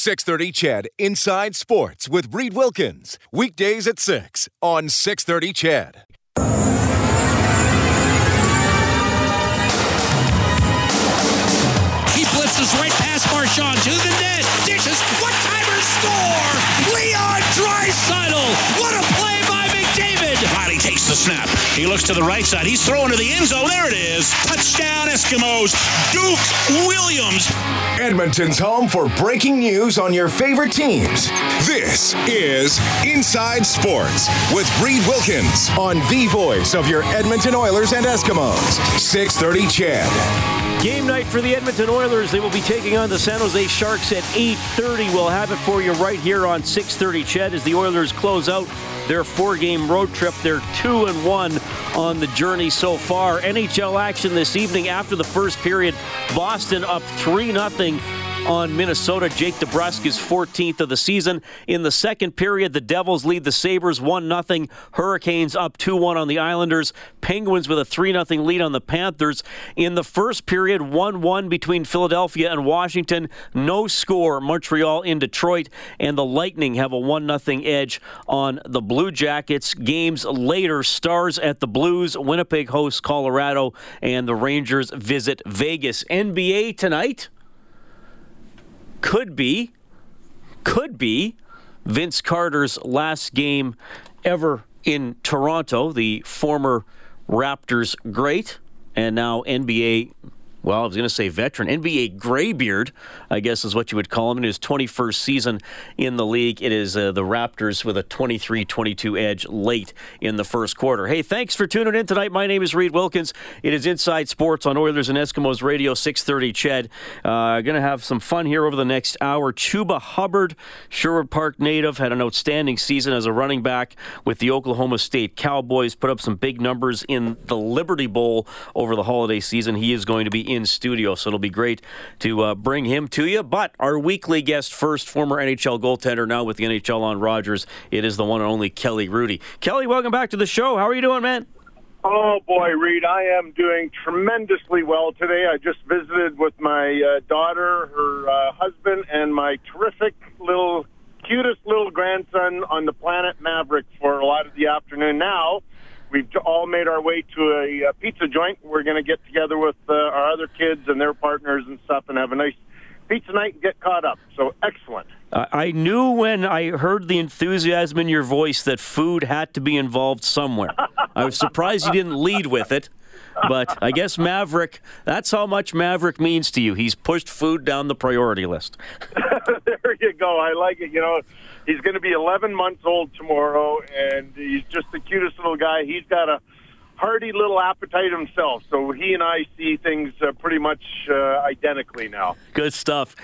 630 CHED Inside Sports with Reed Wilkins. Weekdays at 6 on 630 CHED. He blitzes right past Marchand to the net. Dishes. What timer score? Leon Draisaitl. What a play by McDavid. Reilly takes the snap. He looks to the right side. He's throwing to the end zone. There it is. Touchdown Eskimos. Duke Williams. Edmonton's home for breaking news on your favorite teams. This is Inside Sports with Reed Wilkins on the voice of your Edmonton Oilers and Eskimos. 630 CHED. Game night for the Edmonton Oilers. They will be taking on the San Jose Sharks at 8:30. We'll have it for you right here on 6:30. Ched as the Oilers close out their four-game road trip. They're two and one on the journey so far. NHL action this evening after the first period. Boston up three 0 on Minnesota. Jake DeBrusk is 14th of the season. In the second period, the Devils lead the Sabres 1 0. Hurricanes up 2 1 on the Islanders. Penguins with a 3 0 lead on the Panthers. In the first period, 1 1 between Philadelphia and Washington. No score. Montreal in Detroit. And the Lightning have a 1 0 edge on the Blue Jackets. Games later, Stars at the Blues. Winnipeg hosts Colorado. And the Rangers visit Vegas. NBA tonight could be, could be Vince Carter's last game ever in Toronto, the former Raptors great, and now NBA. Well, I was going to say veteran, NBA graybeard, I guess is what you would call him in his 21st season in the league. It is uh, the Raptors with a 23 22 edge late in the first quarter. Hey, thanks for tuning in tonight. My name is Reed Wilkins. It is Inside Sports on Oilers and Eskimos Radio 630 Ched. Uh, going to have some fun here over the next hour. Chuba Hubbard, Sherwood Park native, had an outstanding season as a running back with the Oklahoma State Cowboys. Put up some big numbers in the Liberty Bowl over the holiday season. He is going to be in studio, so it'll be great to uh, bring him to you. But our weekly guest first, former NHL goaltender, now with the NHL on Rogers, it is the one and only Kelly Hrudey. Kelly, welcome back to the show. How are you doing, man? Oh boy, Reed, I am doing tremendously well today. I just visited with my uh, daughter, her uh, husband, and my terrific little, cutest little grandson on the planet Maverick for a lot of the afternoon. Now, we've all made our way to a, uh pizza joint. We're going to get together with uh, our other kids and their partners and stuff and have a nice pizza night and get caught up. So excellent. Uh, I knew when I heard the enthusiasm in your voice that food had to be involved somewhere. I was surprised you didn't lead with it, but I guess Maverick, that's how much Maverick means to you. He's pushed food down the priority list. there you go. I like it. You know, he's going to be 11 months old tomorrow, and he's just the cutest little guy. He's got a hearty little appetite himself, so he and I see things uh, pretty much uh, identically now. Good stuff.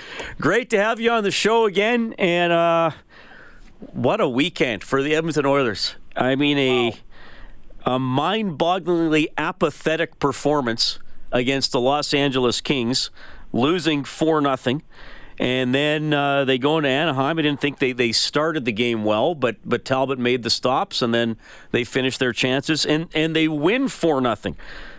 Great to have you on the show again, and uh, what a weekend for the Edmonton Oilers. I mean, a a mind-bogglingly apathetic performance against the Los Angeles Kings, losing four nothing. And then uh, they go into Anaheim. I didn't think they, they started the game well, but but Talbot made the stops, and then they finished their chances, and, and they win four nothing.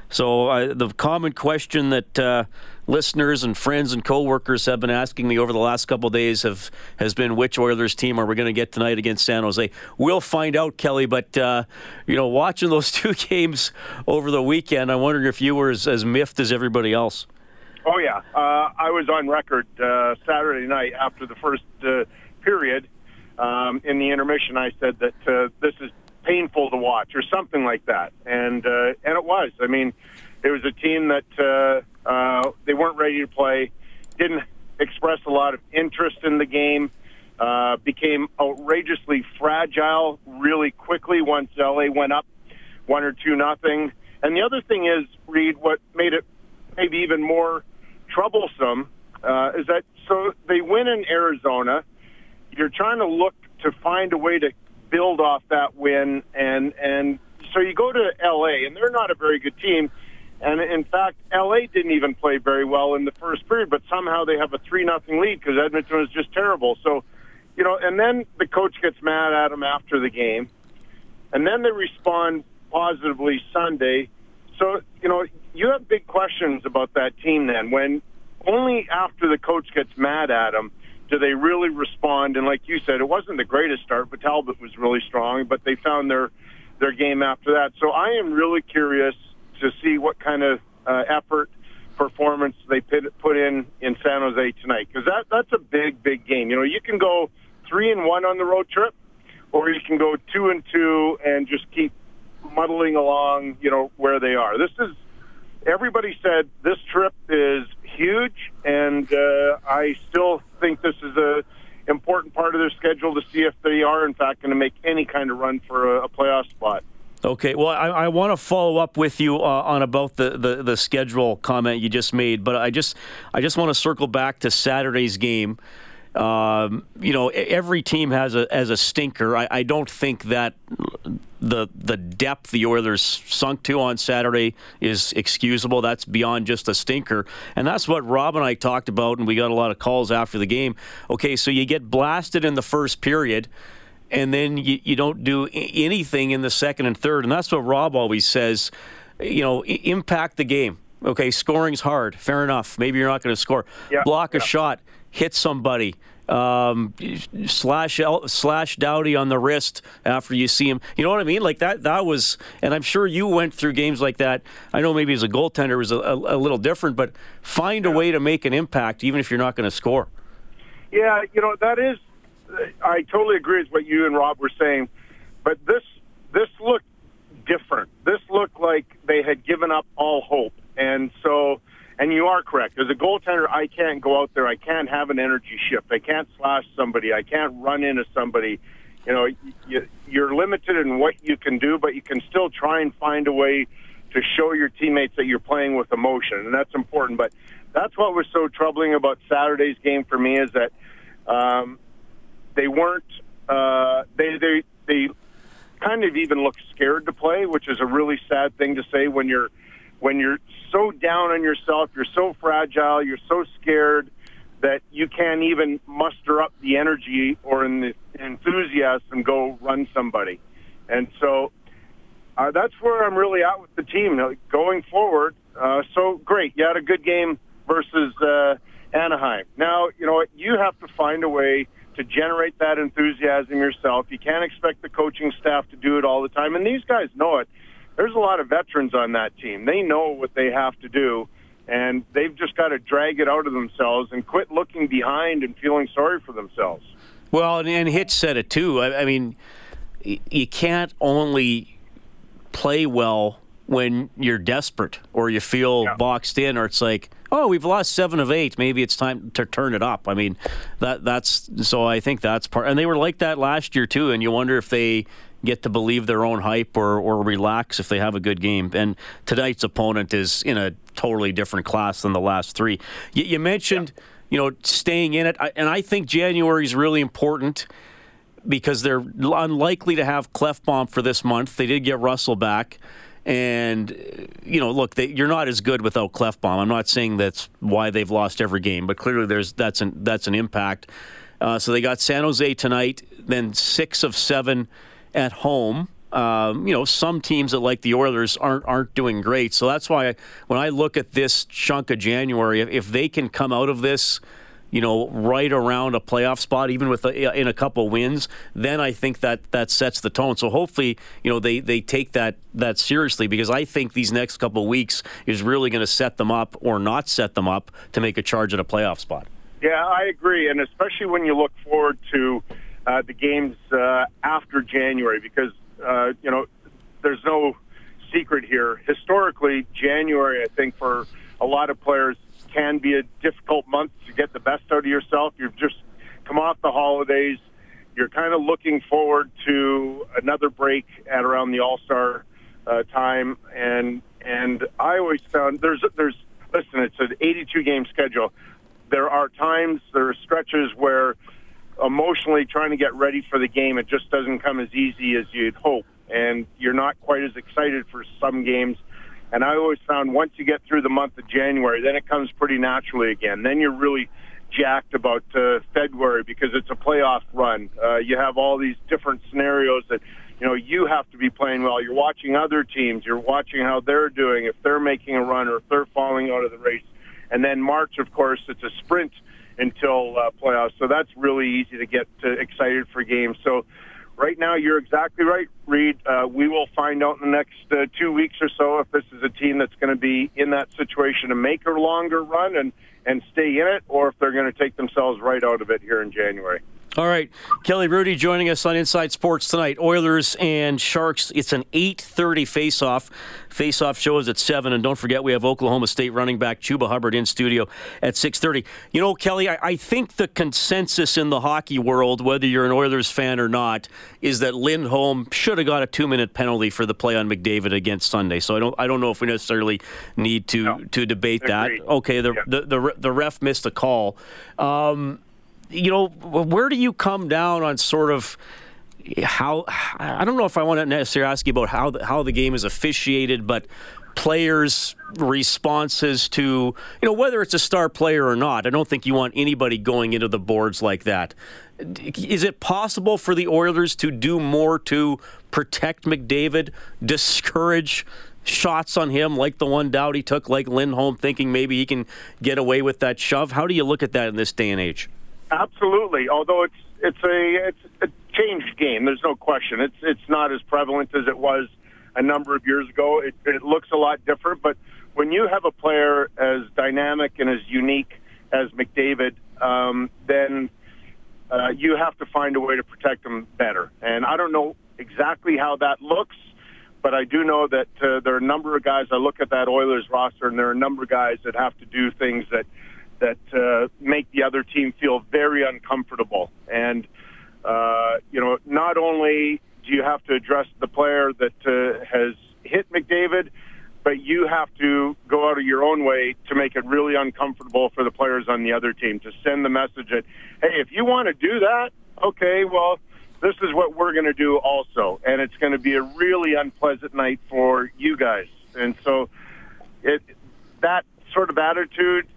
So uh, the common question that uh, listeners and friends and coworkers have been asking me over the last couple days have has been which Oilers team are we going to get tonight against San Jose? We'll find out, Kelly. But uh, you know, watching those two games over the weekend, I'm wondering if you were as, as miffed as everybody else. Oh yeah, uh, I was on record uh, Saturday night after the first uh, period. Um, in the intermission, I said that uh, this is painful to watch, or something like that, and uh, and it was. I mean, it was a team that uh, uh, they weren't ready to play, didn't express a lot of interest in the game, uh, became outrageously fragile really quickly once LA went up one or two nothing. And the other thing is, Reed, what made it maybe even more troublesome uh, is that so they win in Arizona. you're trying to look to find a way to build off that win, and and so you go to L.A. and they're not a very good team. And in fact, LA didn't even play very well in the first period, but somehow they have a three nothing lead because Edmonton was just terrible. So, you know, and then the coach gets mad at them after the game, and then they respond positively Sunday. So, you know, you have big questions about that team then when only after the coach gets mad at them do they really respond. And like you said, it wasn't the greatest start, but Talbot was really strong, but they found their their game after that. So I am really curious to see what kind of uh, effort performance they put in in San Jose tonight because that that's a big big game. You know, you can go three and one on the road trip, or you can go two and two and just keep muddling along. You know where they are. This is everybody said this trip is huge, and uh, I still think this is a important part of their schedule to see if they are in fact going to make any kind of run for a, a playoff spot. Okay, well, I, I want to follow up with you uh, on about the, the, the schedule comment you just made, but I just I just want to circle back to Saturday's game. Um, you know, every team has a as a stinker. I, I, don't think that the the depth the Oilers sunk to on Saturday is excusable. That's beyond just a stinker, and that's what Rob and I talked about, and we got a lot of calls after the game. Okay, so you get blasted in the first period and then you, you don't do anything in the second and third. And that's what Rob always says, you know, impact the game. Okay, scoring's hard. Fair enough. Maybe you're not going to score. Yeah, Block yeah. a shot, hit somebody, um, slash slash Doughty on the wrist after you see him. You know what I mean? Like that. That was, and I'm sure you went through games like that. I know maybe as a goaltender it was a, a, a little different, but find a way to make an impact even if you're not going to score. Yeah, you know that is I totally agree with what you and Rob were saying, but this this looked different. This looked like they had given up all hope, and so. And you are correct. As a goaltender, I can't go out there. I can't have an energy shift. I can't slash somebody. I can't run into somebody. You know, you, you're limited in what you can do, but you can still try and find a way to show your teammates that you're playing with emotion, and that's important. But that's what was so troubling about Saturday's game for me is that um, they weren't. Uh, they they they kind of even looked scared to play, which is a really sad thing to say when you're when you're so down on yourself, you're so fragile, you're so scared that you can't even muster up the energy or in the enthusiasm go run somebody. And so uh, that's where I'm really at with the team going forward. Uh, so great, you had a good game versus uh, Anaheim. Now you know what you have to find a way to generate that enthusiasm yourself. You can't expect the coaching staff to do it all the time, and these guys know it. There's a lot of veterans on that team. They know what they have to do, and they've just got to drag it out of themselves and quit looking behind and feeling sorry for themselves. Well, and Hitch said it too. I, I mean, you can't only play well when you're desperate or you feel yeah. boxed in, or it's like, oh, we've lost seven of eight. Maybe it's time to turn it up. I mean, that that's so. I think that's part, and they were like that last year too. And you wonder if they get to believe their own hype or or relax if they have a good game. And tonight's opponent is in a totally different class than the last three. You, you mentioned, yeah. you know, staying in it, and I think January is really important because they're unlikely to have Klefbom for this month. They did get Russell back. And you know, look, they, you're not as good without Klefbom. I'm not saying that's why they've lost every game, but clearly there's that's an that's an impact. Uh, so they got San Jose tonight, then six of seven at home. Um, you know, some teams that like the Oilers aren't aren't doing great. So that's why when I look at this chunk of January, if, if they can come out of this you know, right around a playoff spot, even with a, in a couple wins, then I think that that sets the tone. So hopefully, you know, they they take that that seriously because I think these next couple weeks is really going to set them up or not set them up to make a charge at a playoff spot. Yeah, I agree, and especially when you look forward to uh, the games uh, after January, because uh, you know, there's no secret here. Historically, January, I think for a lot of players can be a difficult month to get the best out of yourself. You've just come off the holidays. You're kind of looking forward to another break at around the All Star uh, time, and and I always found there's there's listen, it's an 82 game schedule. There are times, there are stretches where emotionally trying to get ready for the game, it just doesn't come as easy as you'd hope, and you're not quite as excited for some games. And I always found once you get through the month of January, then it comes pretty naturally again. Then you're really jacked about uh, February because it's a playoff run. Uh, you have all these different scenarios that you know you have to be playing well. You're watching other teams. You're watching how they're doing, if they're making a run or if they're falling out of the race. And then March, of course, it's a sprint until uh, playoffs. So that's really easy to get uh, excited for games. So right now, you're exactly right, Reed. Uh, we will find out in the next uh, two weeks or so if this is a team that's going to be in that situation to make a longer run and, and stay in it, or if they're going to take themselves right out of it here in January. All right, Kelly Hrudey joining us on Inside Sports tonight. Oilers and Sharks. It's an 8:30 face-off. Face-off show is at seven, and don't forget we have Oklahoma State running back Chuba Hubbard in studio at 6:30. You know, Kelly, I, I think the consensus in the hockey world, whether you're an Oilers fan or not, is that Lindholm should have got a two-minute penalty for the play on McDavid against Sunday. So I don't, I don't know if we necessarily need to no. to debate Agreed. that. Okay, the, yeah. the, the the ref missed a call. Um, you know, where do you come down on sort of how? I don't know if I want to necessarily ask you about how the, how the game is officiated, but players' responses to you know whether it's a star player or not. I don't think you want anybody going into the boards like that. Is it possible for the Oilers to do more to protect McDavid, discourage? shots on him like the one Doughty took, like Lindholm, thinking maybe he can get away with that shove. How do you look at that in this day and age? Absolutely. Although it's it's a it's a changed game. There's no question. It's it's not as prevalent as it was a number of years ago. It, it looks a lot different. But when you have a player as dynamic and as unique as McDavid, um, then uh, you have to find a way to protect him better. And I don't know exactly how that looks. But I do know that uh, there are a number of guys. I look at that Oilers roster, and there are a number of guys that have to do things that that uh, make the other team feel very uncomfortable. And uh, you know, not only do you have to address the player that uh, has hit McDavid, but you have to go out of your own way to make it really uncomfortable for the players on the other team to send the message that, hey, if you want to do that, okay, well, this is what we're going to do also. And it's going to be a really unpleasant night for you guys. And so it, that sort of attitude,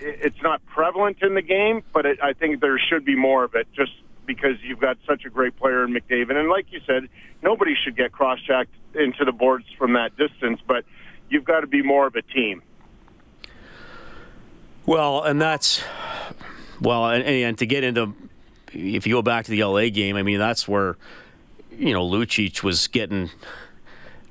it's not prevalent in the game, but it, I think there should be more of it just because you've got such a great player in McDavid. And like you said, nobody should get cross-checked into the boards from that distance, but you've got to be more of a team. Well, and that's well, and, and to get into if you go back to the LA game, I mean that's where you know Lucic was getting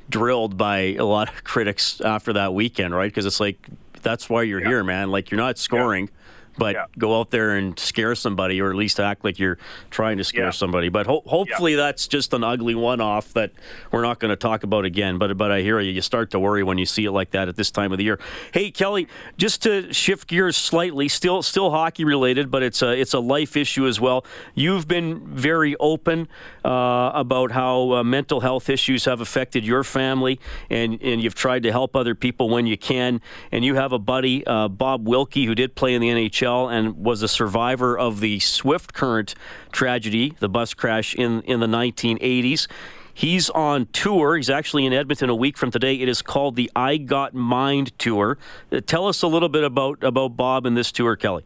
drilled by a lot of critics after that weekend, right? Because it's like that's why you're yeah. here, man. Like you're not scoring. Yeah but yeah. go out there and scare somebody, or at least act like you're trying to scare yeah. somebody. But ho- hopefully, yeah. that's just an ugly one-off that we're not going to talk about again. But but I hear you. You start to worry when you see it like that at this time of the year. Hey, Kelly, just to shift gears slightly, still still hockey related, but it's a it's a life issue as well. You've been very open uh, about how uh, mental health issues have affected your family, and and you've tried to help other people when you can. And you have a buddy, uh, Bob Wilkie, who did play in the NHL and was a survivor of the Swift Current tragedy, the bus crash in, in the 1980s. He's on tour. He's actually in Edmonton a week from today. It is called the I Got Mind Tour. Uh, tell us a little bit about, about Bob and this tour, Kelly.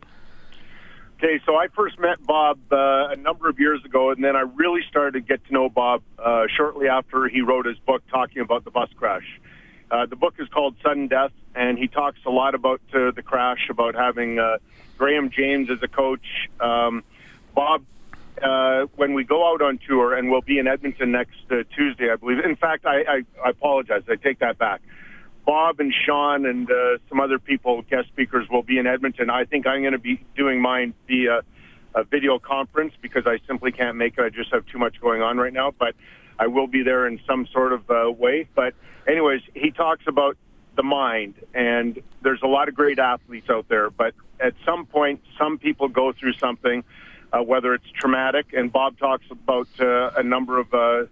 Okay, so I first met Bob uh, a number of years ago, and then I really started to get to know Bob uh, shortly after he wrote his book talking about the bus crash. Uh, the book is called Sudden Death, and he talks a lot about uh, the crash, about having uh, Graham James as a coach. Um, Bob, uh, when we go out on tour, and we'll be in Edmonton next uh, Tuesday, I believe. In fact, I, I, I apologize. I take that back. Bob and Sean and uh, some other people, guest speakers, will be in Edmonton. I think I'm going to be doing mine via a video conference because I simply can't make it. I just have too much going on right now. But I will be there in some sort of uh, way. But anyways, he talks about the mind, and there's a lot of great athletes out there, but at some point, some people go through something, uh, whether it's traumatic, and Bob talks about uh, a number of uh,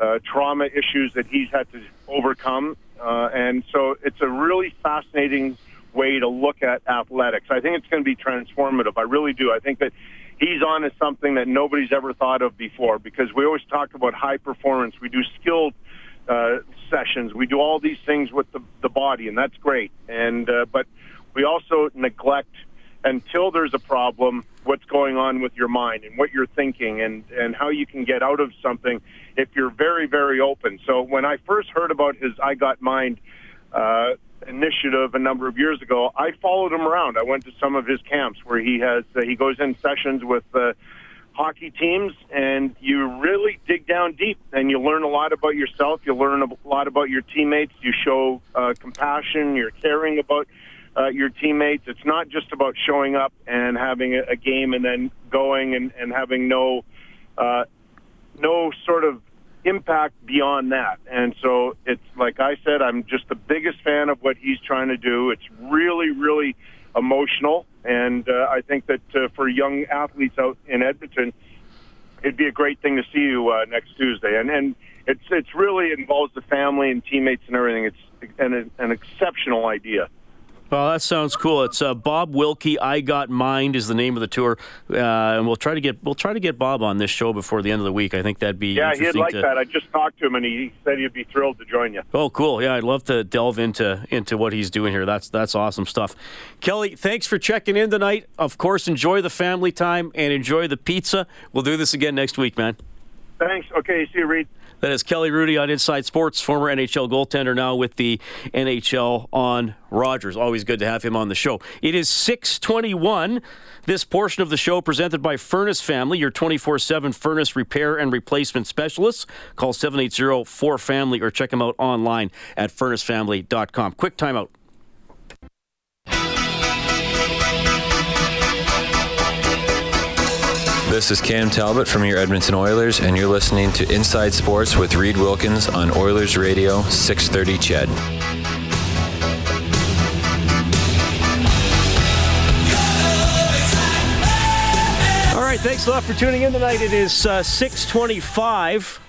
uh, trauma issues that he's had to overcome, uh, and so it's a really fascinating way to look at athletics. I think it's going to be transformative. I really do. I think that he's on to something that nobody's ever thought of before because we always talk about high performance. We do skilled uh, sessions. We do all these things with the, the body, and that's great. And uh, but we also neglect until there's a problem what's going on with your mind and what you're thinking and and how you can get out of something if you're very very open. So when I first heard about his I Got Mind uh, initiative a number of years ago, I followed him around. I went to some of his camps where he has uh, he goes in sessions with. Uh, hockey teams and you really dig down deep and you learn a lot about yourself you learn a lot about your teammates you show uh, compassion you're caring about uh, your teammates it's not just about showing up and having a, a game and then going and, and having no uh, no sort of impact beyond that and so it's like i said i'm just the biggest fan of what he's trying to do it's really really emotional. And uh, I think that uh, for young athletes out in Edmonton, it'd be a great thing to see you uh, next Tuesday. And and it's it's really involves the family and teammates and everything. It's an an exceptional idea. Well, that sounds cool. It's uh, Bob Wilkie. I Got Mind is the name of the tour, uh, and we'll try to get we'll try to get Bob on this show before the end of the week. I think that'd be yeah, he'd like to... that. I just talked to him, and he said he'd be thrilled to join you. Oh, cool! Yeah, I'd love to delve into into what he's doing here. That's that's awesome stuff. Kelly, thanks for checking in tonight. Of course, enjoy the family time and enjoy the pizza. We'll do this again next week, man. Thanks. Okay, see you, Reed. That is Kelly Hrudey on Inside Sports, former NHL goaltender, now with the NHL on Rogers. Always good to have him on the show. It is 621. This portion of the show presented by Furnace Family, your 24-7 furnace repair and replacement specialists. Call 780-4FAMILY or check them out online at furnacefamily.com. Quick timeout. This is Cam Talbot from your Edmonton Oilers, and you're listening to Inside Sports with Reed Wilkins on Oilers Radio 630 CHED. All right, thanks a lot for tuning in tonight. It is uh, 625.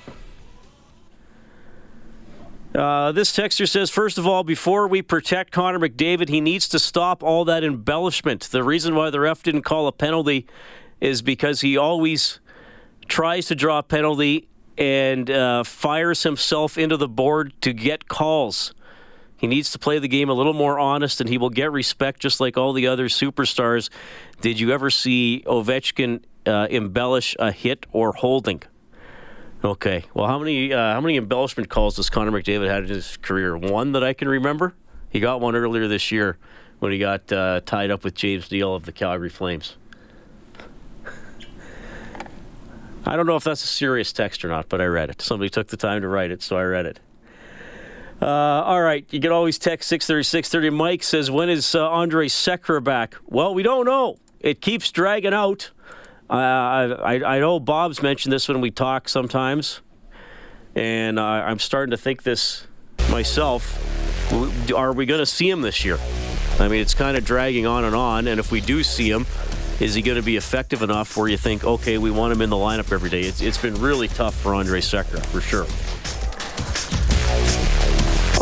Uh, this texter says, first of all, before we protect Connor McDavid, he needs to stop all that embellishment. The reason why the ref didn't call a penalty is because he always tries to draw a penalty and uh, fires himself into the board to get calls. He needs to play the game a little more honest, and he will get respect just like all the other superstars. Did you ever see Ovechkin uh, embellish a hit or holding? Okay. Well, how many uh, how many embellishment calls does Connor McDavid had in his career? One that I can remember. He got one earlier this year when he got uh, tied up with James Neal of the Calgary Flames. I don't know if that's a serious text or not, but I read it. Somebody took the time to write it, so I read it. Uh, all right, you can always text 630 630. Mike says, When is uh, Andrej Sekera back? Well, we don't know. It keeps dragging out. Uh, I, I know Bob's mentioned this when we talk sometimes, and uh, I'm starting to think this myself. Are we going to see him this year? I mean, it's kind of dragging on and on, and if we do see him, is he going to be effective enough where you think, okay, we want him in the lineup every day? It's, it's been really tough for Andrej Sekera, for sure.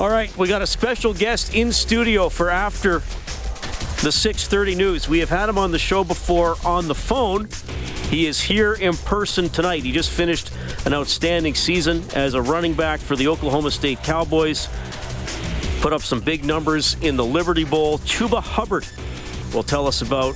All right, we got a special guest in studio for after the 6:30 news. We have had him on the show before on the phone. He is here in person tonight. He just finished an outstanding season as a running back for the Oklahoma State Cowboys. Put up some big numbers in the Liberty Bowl. Chuba Hubbard will tell us about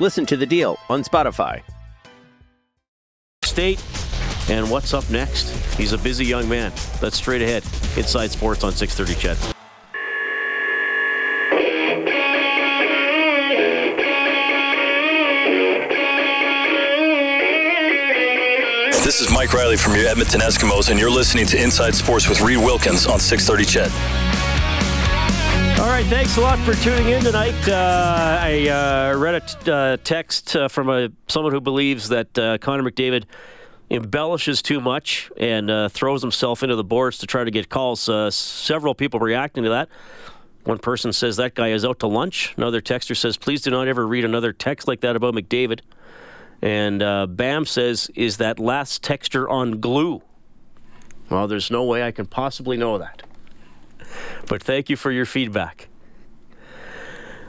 Listen to the deal on Spotify. State. And what's up next? He's a busy young man. That's straight ahead. Inside Sports on 630 CHED. This is Mike Reilly from your Edmonton Eskimos, and you're listening to Inside Sports with Reed Wilkins on 630 CHED. All right, thanks a lot for tuning in tonight. Uh, I uh, read a t- uh, text uh, from a someone who believes that uh, Connor McDavid embellishes too much and uh, throws himself into the boards to try to get calls. several people reacting to that. One person says that guy is out to lunch. Another texter says, please do not ever read another text like that about McDavid. And Bam says, is that last texture on glue? Well, there's no way I can possibly know that. But thank you for your feedback.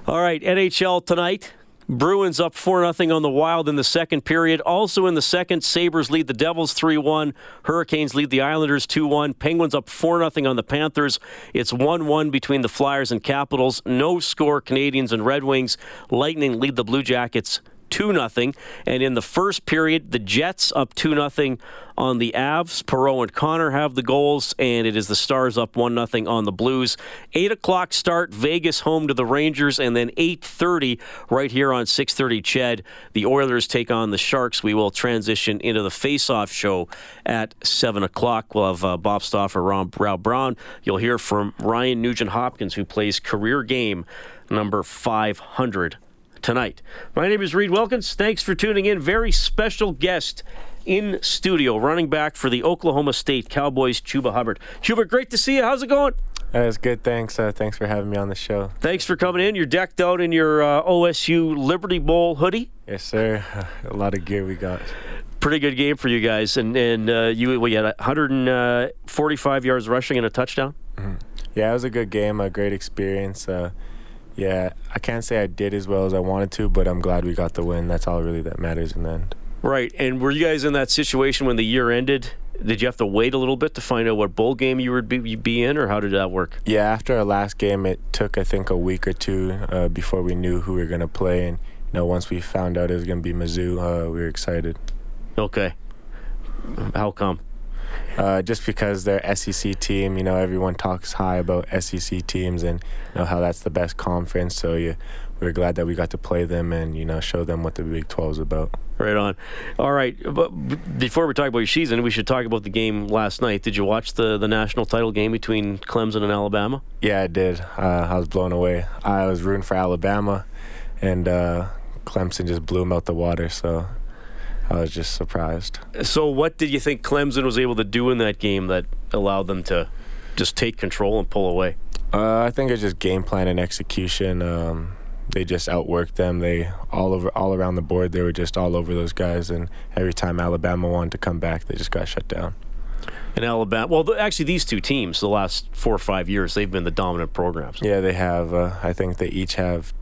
All right, NHL tonight. Bruins up 4 0 on the Wild in the second period. Also in the second, Sabres lead the Devils 3 1. Hurricanes lead the Islanders 2 1. Penguins up 4 0 on the Panthers. It's 1 1 between the Flyers and Capitals. No score, Canadiens and Red Wings. Lightning lead the Blue Jackets 2 0. And in the first period, the Jets up 2 0 on the Avs. Perreault and Connor have the goals, and it is the Stars up 1 0 on the Blues. 8 o'clock start, Vegas home to the Rangers, and then 8.30 right here on 6.30 Ched. The Oilers take on the Sharks. We will transition into the face-off show at 7 o'clock. We'll have uh, Bob Stauffer, Ron Rob Brown. You'll hear from Ryan Nugent-Hopkins, who plays career game number 500 tonight. My name is Reed Wilkins. Thanks for tuning in. Very special guest in studio, running back for the Oklahoma State Cowboys, Chuba Hubbard. Chuba, great to see you. How's it going? Uh, it's good. Thanks. Uh, thanks for having me on the show. Thanks for coming in. You're decked out in your uh, OSU Liberty Bowl hoodie. Yes, sir. A lot of gear we got. Pretty good game for you guys, and and uh, you we had 145 yards rushing and a touchdown. Mm-hmm. Yeah, it was a good game. A great experience. Uh, yeah, I can't say I did as well as I wanted to, but I'm glad we got the win. That's all really that matters in the end. Right. And were you guys in that situation when the year ended? Did you have to wait a little bit to find out what bowl game you would be, be in, or how did that work? Yeah, after our last game, it took I think a week or two uh, before we knew who we were going to play, and you know once we found out it was going to be Mizzou, uh, we were excited. Okay. How come? Uh, just because they're SEC team, you know, everyone talks high about SEC teams and you know how that's the best conference. So you, we are glad that we got to play them and you know show them what the Big 12 is about. Right on. All right, but before we talk about your season, we should talk about the game last night. Did you watch the the national title game between Clemson and Alabama? Yeah, I did. Uh, I was blown away. I was rooting for Alabama, and uh, Clemson just blew them out the water. So I was just surprised. So, what did you think Clemson was able to do in that game that allowed them to just take control and pull away? Uh, I think it's just game plan and execution. Um, they just outworked them. They all over, all around the board. They were just all over those guys. And every time Alabama wanted to come back, they just got shut down. And Alabama, well, actually, these two teams, the last four or five years, they've been the dominant programs. Yeah, they have. Uh, I think they each have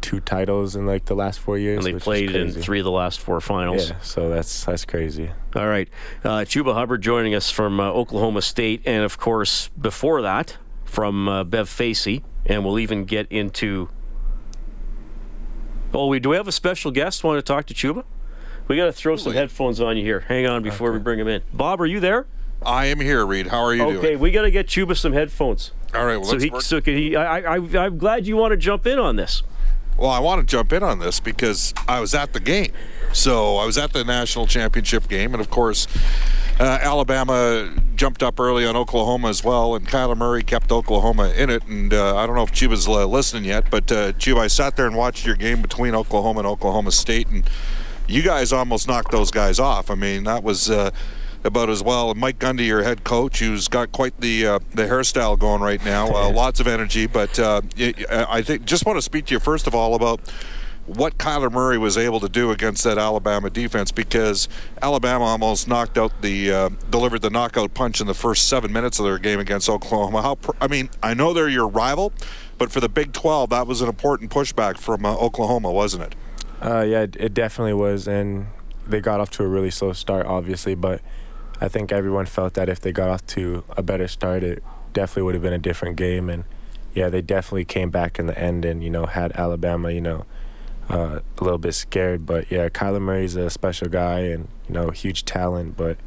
two titles in like the last four years. And they played in three of the last four finals. Yeah, so that's that's crazy. All right, uh, Chuba Hubbard joining us from uh, Oklahoma State, and of course before that from uh, Bev Facey, and we'll even get into. Oh, we do we have a special guest? Want to talk to Chuba? We got to throw some headphones on you here. Hang on before okay. we bring him in. Bob, are you there? I am here, Reed. How are you okay, doing? Okay, we got to get Chuba some headphones. All right, well, so he, work. so can he? I, I, I'm glad you want to jump in on this. Well, I want to jump in on this because I was at the game. So I was at the national championship game, and of course, uh, Alabama jumped up early on Oklahoma as well, and Kyler Murray kept Oklahoma in it. And uh, I don't know if Chuba's uh, listening yet, but uh, Chuba, I sat there and watched your game between Oklahoma and Oklahoma State, and you guys almost knocked those guys off. I mean, that was. Uh, about as well. And Mike Gundy, your head coach, who's got quite the uh, the hairstyle going right now, uh, lots of energy. But uh, I think just want to speak to you first of all about what Kyler Murray was able to do against that Alabama defense because Alabama almost knocked out the uh, delivered the knockout punch in the first seven minutes of their game against Oklahoma. How I mean, I know they're your rival, but for the Big 12, that was an important pushback from uh, Oklahoma, wasn't it? Uh, yeah, it definitely was, and they got off to a really slow start, obviously, but I think everyone felt that if they got off to a better start, it definitely would have been a different game. And yeah, they definitely came back in the end and you know had Alabama, you know, uh, a little bit scared. But yeah, Kyler Murray's a special guy and you know huge talent. But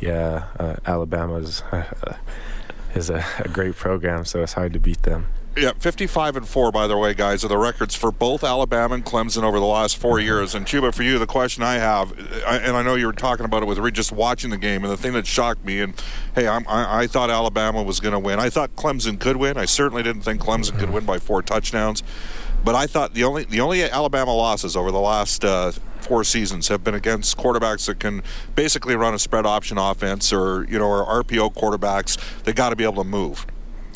yeah, uh, Alabama's is a, a, great program, so it's hard to beat them. Yeah, 55 and 4, by the way, guys, are the records for both Alabama and Clemson over the last four Mm-hmm. years. And, Chuba, for you, the question I have, and I know you were talking about it with Reed just watching the game, and the thing that shocked me, and hey, I'm, I, I thought Alabama was going to win. I thought Clemson could win. I certainly didn't think Clemson could win by four touchdowns. But I thought the only the only Alabama losses over the last uh, four seasons have been against quarterbacks that can basically run a spread option offense, or you know, or RPO quarterbacks. They got to be able to move.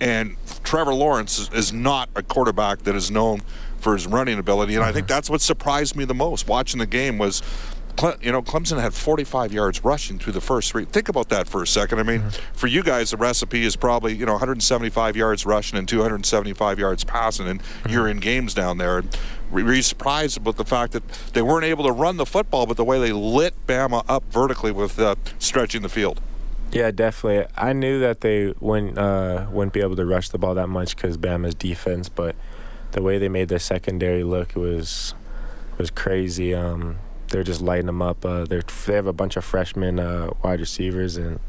And Trevor Lawrence is, not a quarterback that is known for his running ability, and I think mm-hmm. that's what surprised me the most watching the game was. You know, Clemson had 45 yards rushing through the first three. Think about that for a second. I mean, mm-hmm. for you guys, the recipe is probably you know 175 yards rushing and 275 yards passing, and mm-hmm. you're in games down there. And we were surprised about the fact that they weren't able to run the football, but the way they lit Bama up vertically with uh, stretching the field. Yeah, definitely. I knew that they wouldn't uh, wouldn't be able to rush the ball that much because Bama's defense, but the way they made their secondary look was was crazy. Um, they're just lighting them up. Uh, they they have a bunch of freshmen uh, wide receivers, and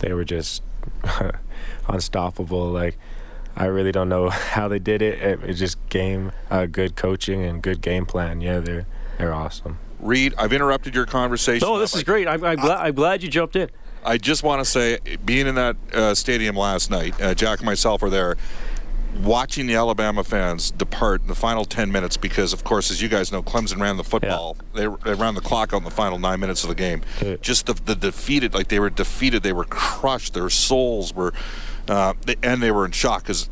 they were just unstoppable. Like I really don't know how they did it. It, it just game uh, good coaching and good game plan. Yeah, they're they're awesome. Reed, I've interrupted your conversation. No, this is great. I'm, I'm, glad, I'm glad you jumped in. I just want to say, being in that uh, stadium last night, uh, Jack and myself were there, watching the Alabama fans depart in the final 10 minutes because, of course, as you guys know, Clemson ran the football. They, they ran the clock on the final nine minutes of the game. Just the, the defeated, like they were defeated, they were crushed, their souls were. Uh, they, and they were in shock because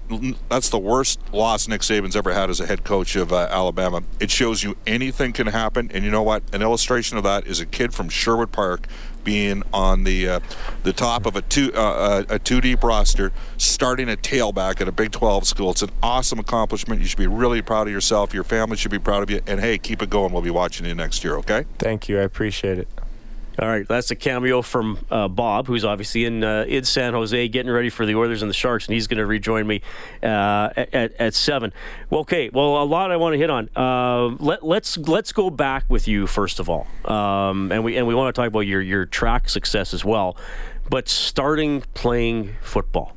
that's the worst loss Nick Saban's ever had as a head coach of uh, Alabama. It shows you anything can happen, and you know what? An illustration of that is a kid from Sherwood Park being on the uh, the top of a two uh, a two deep roster, starting a tailback at a Big 12 school. It's an awesome accomplishment. You should be really proud of yourself. Your family should be proud of you. And hey, keep it going. We'll be watching you next year. Okay? Thank you. I appreciate it. All right, that's a cameo from uh, Bob, who's obviously in uh, in San Jose, getting ready for the Oilers and the Sharks, and he's going to rejoin me uh, at, at seven. Well, okay, well, a lot I want to hit on. Uh, let, let's let's go back with you first of all, um, and we and we want to talk about your your track success as well, but starting playing football.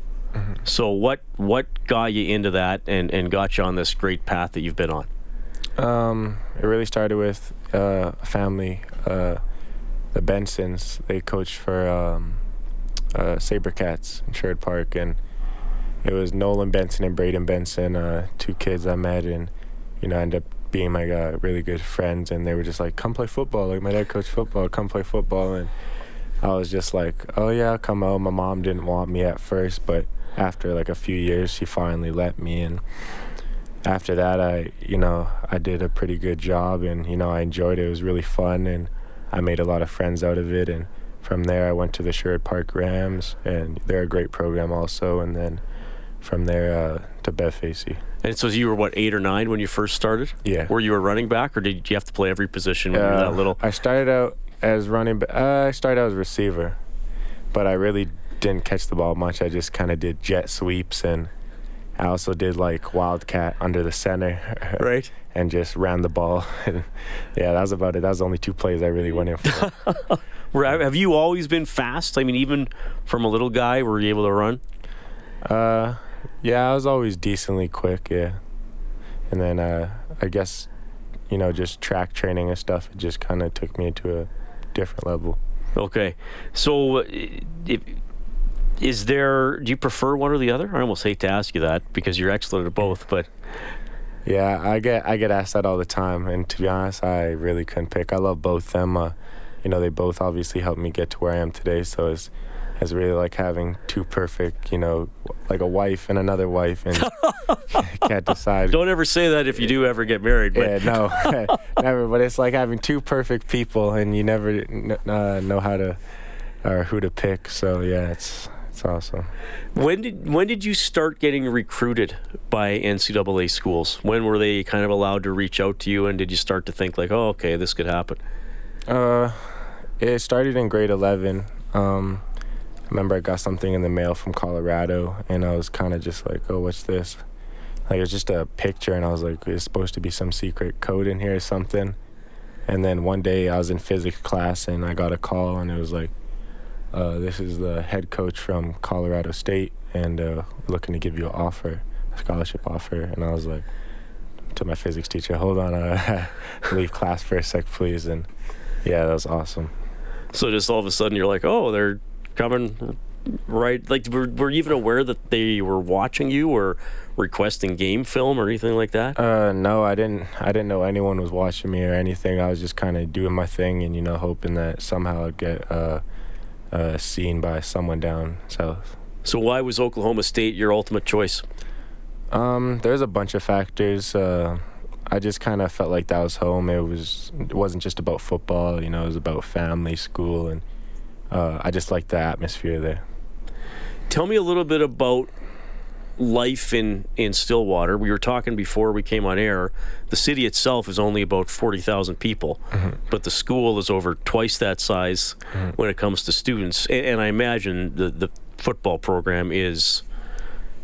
So what what got you into that and, and got you on this great path that you've been on? Um, it really started with uh, a family, uh, the Bensons. They coached for um, uh, Sabercats in Sherwood Park, and it was Nolan Benson and Braden Benson, uh, two kids I met, and you know, ended up being my uh, really good friends. And they were just like, "Come play football." Like my dad coached football. Come play football, and I was just like, "Oh yeah, I'll come out." My mom didn't want me at first, but after like a few years, she finally let me, and after that i you know i did a pretty good job and you know i enjoyed it it was really fun and i made a lot of friends out of it and from there i went to the sherwood park rams and they're a great program also and then from there uh, to bev facey And so you were what eight or nine when you first started? Yeah. Were you a running back, or did you have to play every position when you were that little? i started out as running ba- uh, i started out as receiver but i really didn't catch the ball much i just kind of did jet sweeps and I also did like wildcat under the center, right? And just ran the ball. And yeah, that was about it. That was the only two plays I really went in for. Have you always been fast? I mean, even from a little guy, were you able to run? uh, yeah, I was always decently quick. Yeah, and then uh, I guess you know just track training and stuff. It just kind of took me to a different level. Okay, so uh, if, is there? Do you prefer one or the other? I almost hate to ask you that because you're excellent at both, but Yeah, I get I get asked that all the time, and to be honest, I really couldn't pick. I love both them. Uh, you know, they both obviously helped me get to where I am today. So it's it's really like having two perfect, you know, like a wife and another wife, and can't decide. don't ever say that if you do ever get married. But Yeah, no, never. But it's like having two perfect people, and you never uh, know how to or who to pick. So yeah, it's it's awesome. When did when did you start getting recruited by NCAA schools? When were they kind of allowed to reach out to you, and did you start to think like, oh, okay, this could happen? Uh, it started in grade 11. Um, I remember I got something in the mail from Colorado, and I was kind of just like, oh, what's this? Like, it was just a picture, and I was like, it's supposed to be some secret code in here or something. And then one day I was in physics class, and I got a call, and it was like, uh, this is the head coach from Colorado State, and uh, looking to give you an offer. A scholarship offer, and I was like to my physics teacher, "Hold on, uh, leave class for a sec, please." And yeah, that was awesome. So just all of a sudden, you're like, "Oh, they're coming." Right, like were, were you even aware that they were watching you or requesting game film or anything like that? Uh, no, I didn't. I didn't know anyone was watching me or anything. I was just kind of doing my thing and you know hoping that somehow I'd get uh, uh, seen by someone down south. So why was Oklahoma State your ultimate choice? Um, there's a bunch of factors. Uh, I just kind of felt like that was home. It was. It wasn't just about football. You know, it was about family, school, and uh, I just liked the atmosphere there. Tell me a little bit about life in, in Stillwater. We were talking before we came on air. The city itself is only about 40,000 people, mm-hmm. but the school is over twice that size mm-hmm. when it comes to students. And, and, I imagine the, the football program is,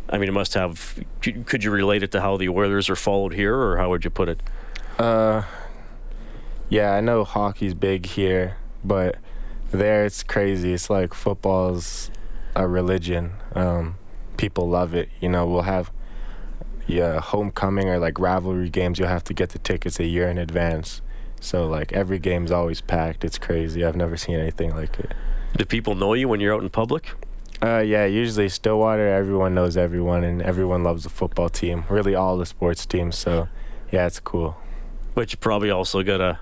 I mean, it must have. Could you relate it to how the Oilers are followed here, or how would you put it? Uh, yeah, I know hockey's big here, but there it's crazy. It's like football's a religion. Um, people love it. You know, we'll have yeah homecoming or like rivalry games. You'll have to get the tickets a year in advance. So like every game's always packed. It's crazy. I've never seen anything like it. Do people know you when you're out in public? Uh, yeah, usually Stillwater, everyone knows everyone, and everyone loves the football team. Really, all the sports teams. So, yeah, it's cool. But you probably also got a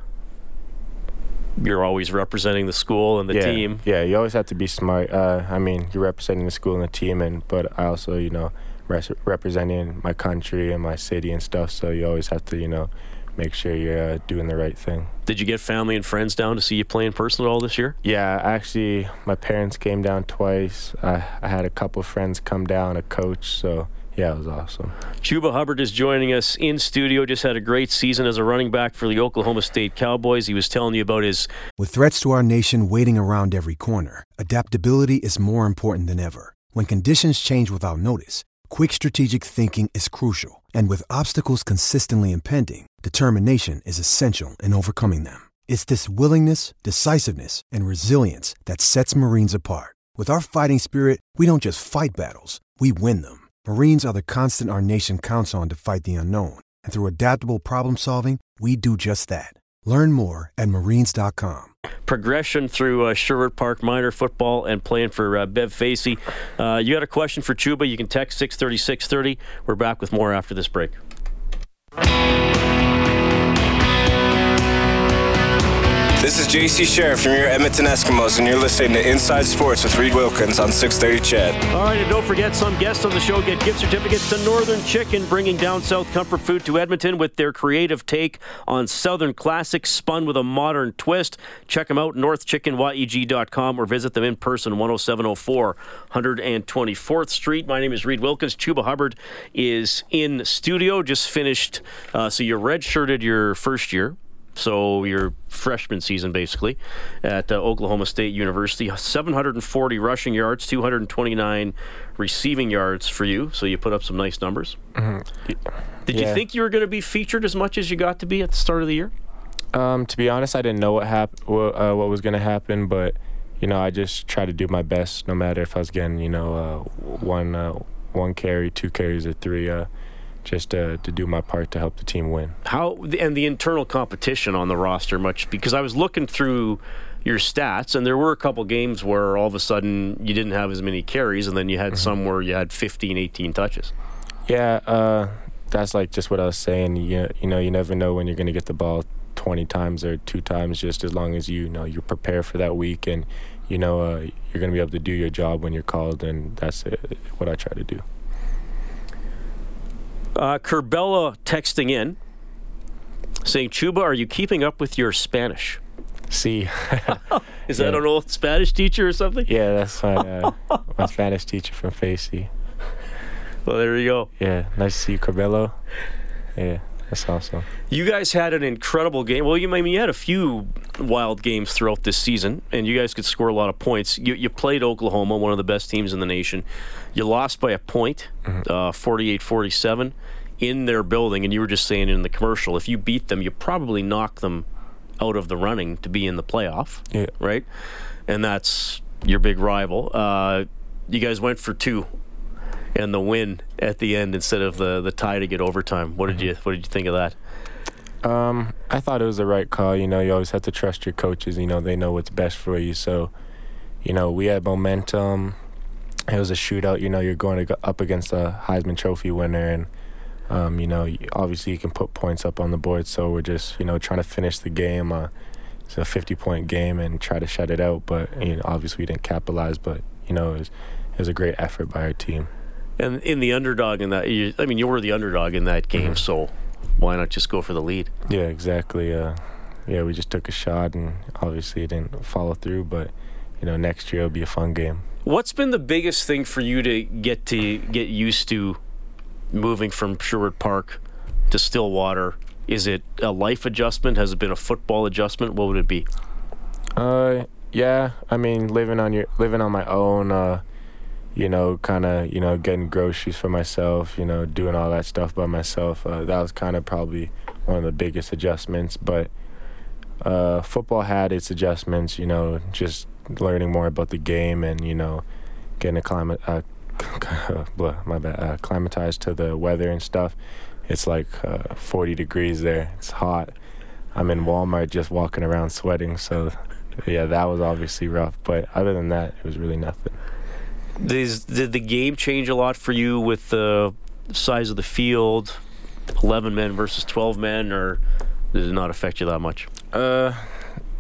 you're always representing the school and the yeah, team. Yeah, you always have to be smart. Uh, I mean, you're representing the school and the team, and but I also, you know, res- representing my country and my city and stuff. So you always have to, you know, make sure you're uh, doing the right thing. Did you get family and friends down to see you play in person at all this year? Yeah, actually, my parents came down twice. I, I had a couple friends come down, a coach. So yeah, it was awesome. Chuba Hubbard is joining us in studio. Just had a great season as a running back for the Oklahoma State Cowboys. He was telling you about his. With threats to our nation waiting around every corner, adaptability is more important than ever. When conditions change without notice, quick strategic thinking is crucial. And with obstacles consistently impending, determination is essential in overcoming them. It's this willingness, decisiveness, and resilience that sets Marines apart. With our fighting spirit, we don't just fight battles, we win them. Marines are the constant our nation counts on to fight the unknown. And through adaptable problem solving, we do just that. Learn more at marines.com. Progression through uh, Sherwood Park minor football and playing for uh, Bev Facey. Uh, you got a question for Chuba? You can text 630 630. We're back with more after this break. This is JC Sherritt from your Edmonton Eskimos, and you're listening to Inside Sports with Reed Wilkins on 630 CHED. All right, and don't forget, some guests on the show get gift certificates to Northern Chicken, bringing down south comfort food to Edmonton with their creative take on Southern classics spun with a modern twist. Check them out, northchickenyeg.com, or visit them in person, 10704 124th Street. My name is Reed Wilkins. Chuba Hubbard is in studio, just finished. Uh, so you redshirted your first year so your freshman season basically at uh, Oklahoma State University. 740 rushing yards, 229 receiving yards for you. So you put up some nice numbers. Mm-hmm. Did yeah. you think you were going to be featured as much as you got to be at the start of the year? Um, to be honest, I didn't know what hap- what, uh, what was going to happen, but you know, I just tried to do my best, no matter if I was getting you know uh, one uh, one carry, two carries, or three uh, just to, to do my part to help the team win. How and the internal competition on the roster much because I was looking through your stats and there were a couple games where all of a sudden you didn't have as many carries and then you had mm-hmm. some where you had 15 18 touches. Yeah, uh, that's like just what I was saying. You, you know, you never know when you're going to get the ball 20 times or two times just as long as you, you know you prepare for that week and you know uh, you're going to be able to do your job when you're called and that's it, what I try to do. Uh, Kerbella texting in saying, Chuba, are you keeping up with your Spanish? See. Is yeah. that an old Spanish teacher or something? Yeah, that's my, uh, my Spanish teacher from Facey. Well, there you go. Yeah, nice to see you, Corbello. Yeah. That's awesome. You guys had an incredible game. Well, you I mean you had a few wild games throughout this season, and you guys could score a lot of points. You, you played Oklahoma, one of the best teams in the nation. You lost by a point, mm-hmm. uh, 48-47 in their building, and you were just saying in the commercial, if you beat them, you probably knock them out of the running to be in the playoff. Yeah. Right? And that's your big rival. Uh, you guys went for two and the win at the end instead of the the tie to get overtime. What did you What did you think of that? Um, I thought it was the right call. You know, you always have to trust your coaches. You know, they know what's best for you. So, you know, we had momentum. It was a shootout. You know, you're going up against a Heisman Trophy winner, and um, you know, obviously you can put points up on the board. So we're just, you know, trying to finish the game. Uh, it's a 50-point game and try to shut it out. But you know, obviously we didn't capitalize. But you know, it was, it was a great effort by our team. And in the underdog in that, you, I mean, you were the underdog in that game, mm-hmm. so why not just go for the lead? Yeah, exactly. Uh, yeah, we just took a shot, and obviously it didn't follow through. But you know, next year it'll be a fun game. What's been the biggest thing for you to get to get used to moving from Sherwood Park to Stillwater? Is it a life adjustment? Has it been a football adjustment? What would it be? Uh, yeah. I mean, living on your living on my own. Uh, you know, kind of, you know, getting groceries for myself, you know, doing all that stuff by myself. Uh, that was kind of probably one of the biggest adjustments. But uh, football had its adjustments, you know, just learning more about the game and, you know, getting acclimat- uh, my bad, uh, acclimatized to the weather and stuff. It's like uh, 40 degrees there. It's hot. I'm in Walmart just walking around sweating. So, yeah, that was obviously rough. But other than that, it was really nothing. Does, did the game change a lot for you with the size of the field, 11 men versus 12 men, or did it not affect you that much? Uh,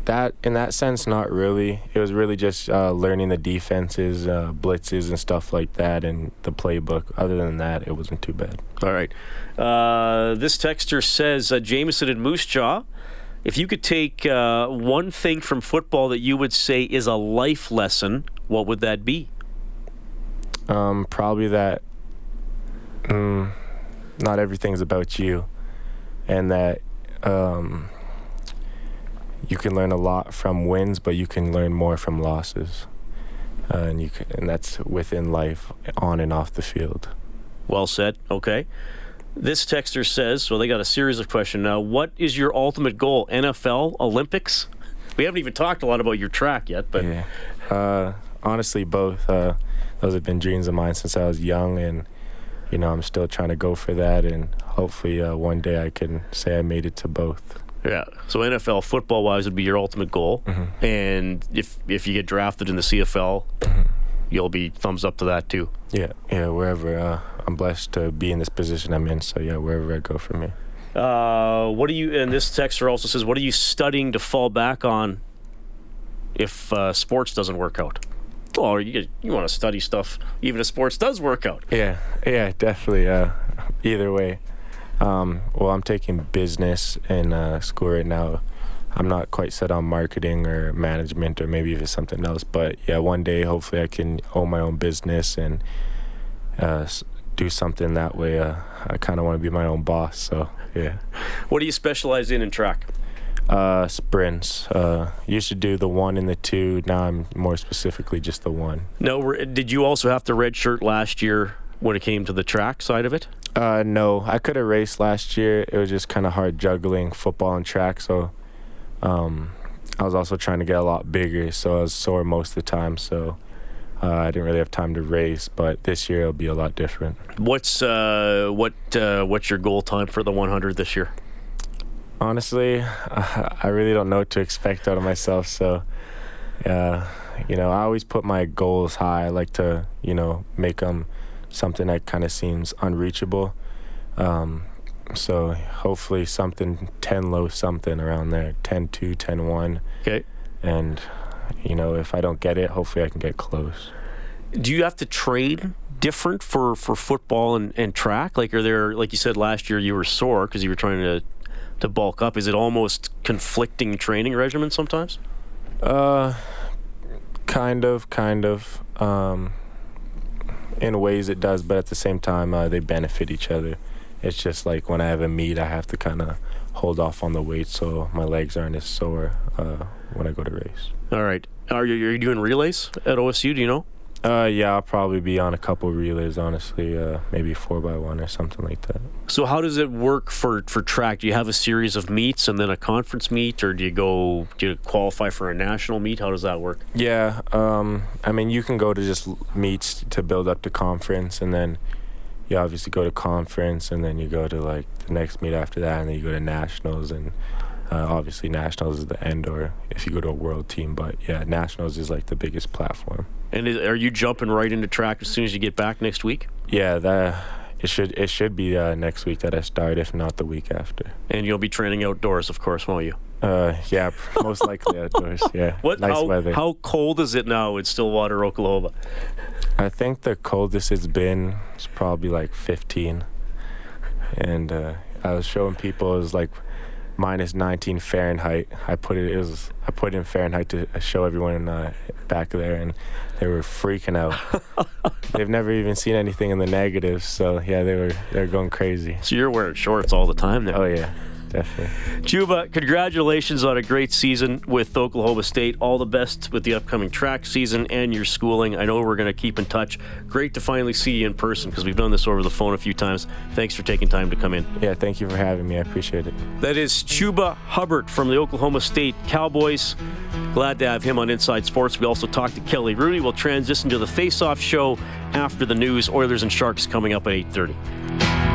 that in that sense, not really. It was really just uh, learning the defenses, uh, blitzes, and stuff like that, and the playbook. Other than that, it wasn't too bad. All right. Uh, this texter says uh, Jameson and Moose Jaw. If you could take uh, one thing from football that you would say is a life lesson, what would that be? Um, probably that mm, not everything's about you, and that um, you can learn a lot from wins, but you can learn more from losses, uh, and you can, and that's within life, on and off the field. Well said. Okay. This texter says, well, they got a series of questions now. What is your ultimate goal? NFL, Olympics? We haven't even talked a lot about your track yet, but yeah. Uh, honestly, both. Uh, those have been dreams of mine since I was young, and you know I'm still trying to go for that, and hopefully uh, one day I can say I made it to both. Yeah. So NFL football wise would be your ultimate goal, mm-hmm. and if if you get drafted in the CFL, mm-hmm. you'll be thumbs up to that too. Yeah. Yeah. Wherever uh, I'm blessed to be in this position I'm in, so yeah, wherever I go from here. Uh, what are you? And this texter also says, what are you studying to fall back on if uh, sports doesn't work out? Or you you want to study stuff even if sports does work out. Yeah, yeah, definitely. Uh, either way. Um, well, I'm taking business in uh, school right now. I'm not quite set on marketing or management or maybe even something else. But yeah, one day hopefully I can own my own business and uh, do something that way. Uh, I kind of want to be my own boss. So yeah. What do you specialize in in track? Uh, sprints. Uh, used to do the one and the two. Now I'm more specifically just the one. No, did you also have to redshirt last year when it came to the track side of it? Uh, no, I could have raced last year. It was just kind of hard juggling football and track. So, um, I was also trying to get a lot bigger, so I was sore most of the time. So, uh, I didn't really have time to race. But this year it'll be a lot different. What's uh, what uh, what's your goal time for the 100 this year? honestly, I really don't know what to expect out of myself. So, uh, you know, I always put my goals high. I like to, you know, make them something that kind of seems unreachable. Um, so hopefully something 10 low something around there 10 2 10 1 okay and you know if i don't get it hopefully i can get close do you have to train different for for football and, and track like are there like you said last year you were sore because you were trying to to bulk up? Is it almost conflicting training regimen sometimes? Uh, kind of, kind of. Um, in ways it does, but at the same time, uh, they benefit each other. It's just like when I have a meet, I have to kind of hold off on the weight so my legs aren't as sore uh, when I go to race. All right. Are you, are you doing relays at OSU? Do you know? Uh, yeah, I'll probably be on a couple relays, honestly. Uh, maybe four by one or something like that. So how does it work for for track? Do you have a series of meets and then a conference meet, or do you go do you qualify for a national meet? How does that work? Yeah, um, I mean, you can go to just meets to build up to conference, and then you obviously go to conference, and then you go to like the next meet after that, and then you go to nationals, and uh, obviously nationals is the end, or if you go to a world team. But yeah, nationals is like the biggest platform. And is, are you jumping right into track as soon as you get back next week? Yeah, that it should it should be uh, next week that I start, if not the week after. And you'll be training outdoors, of course, won't you? Uh, yeah, most likely outdoors. Yeah, What? nice how, weather. how cold is it now in Stillwater, Oklahoma? I think the coldest it's been is probably like 15, and uh, I was showing people it was like minus 19 Fahrenheit. I put it, it was I put it in Fahrenheit to show everyone uh, back there, and they were freaking out. They've never even seen anything in the negatives, so yeah, they were they were going crazy. So you're wearing shorts all the time now. Oh yeah, definitely. Chuba, congratulations on a great season with Oklahoma State. All the best with the upcoming track season and your schooling. I know we're going to keep in touch. Great to finally see you in person because we've done this over the phone a few times. Thanks for taking time to come in. Yeah, thank you for having me. I appreciate it. That is Chuba Hubbard from the Oklahoma State Cowboys. Glad to have him on Inside Sports. We also talked to Kelly Hrudey. We'll transition to the face-off show after the news. Oilers and Sharks coming up at 8:30.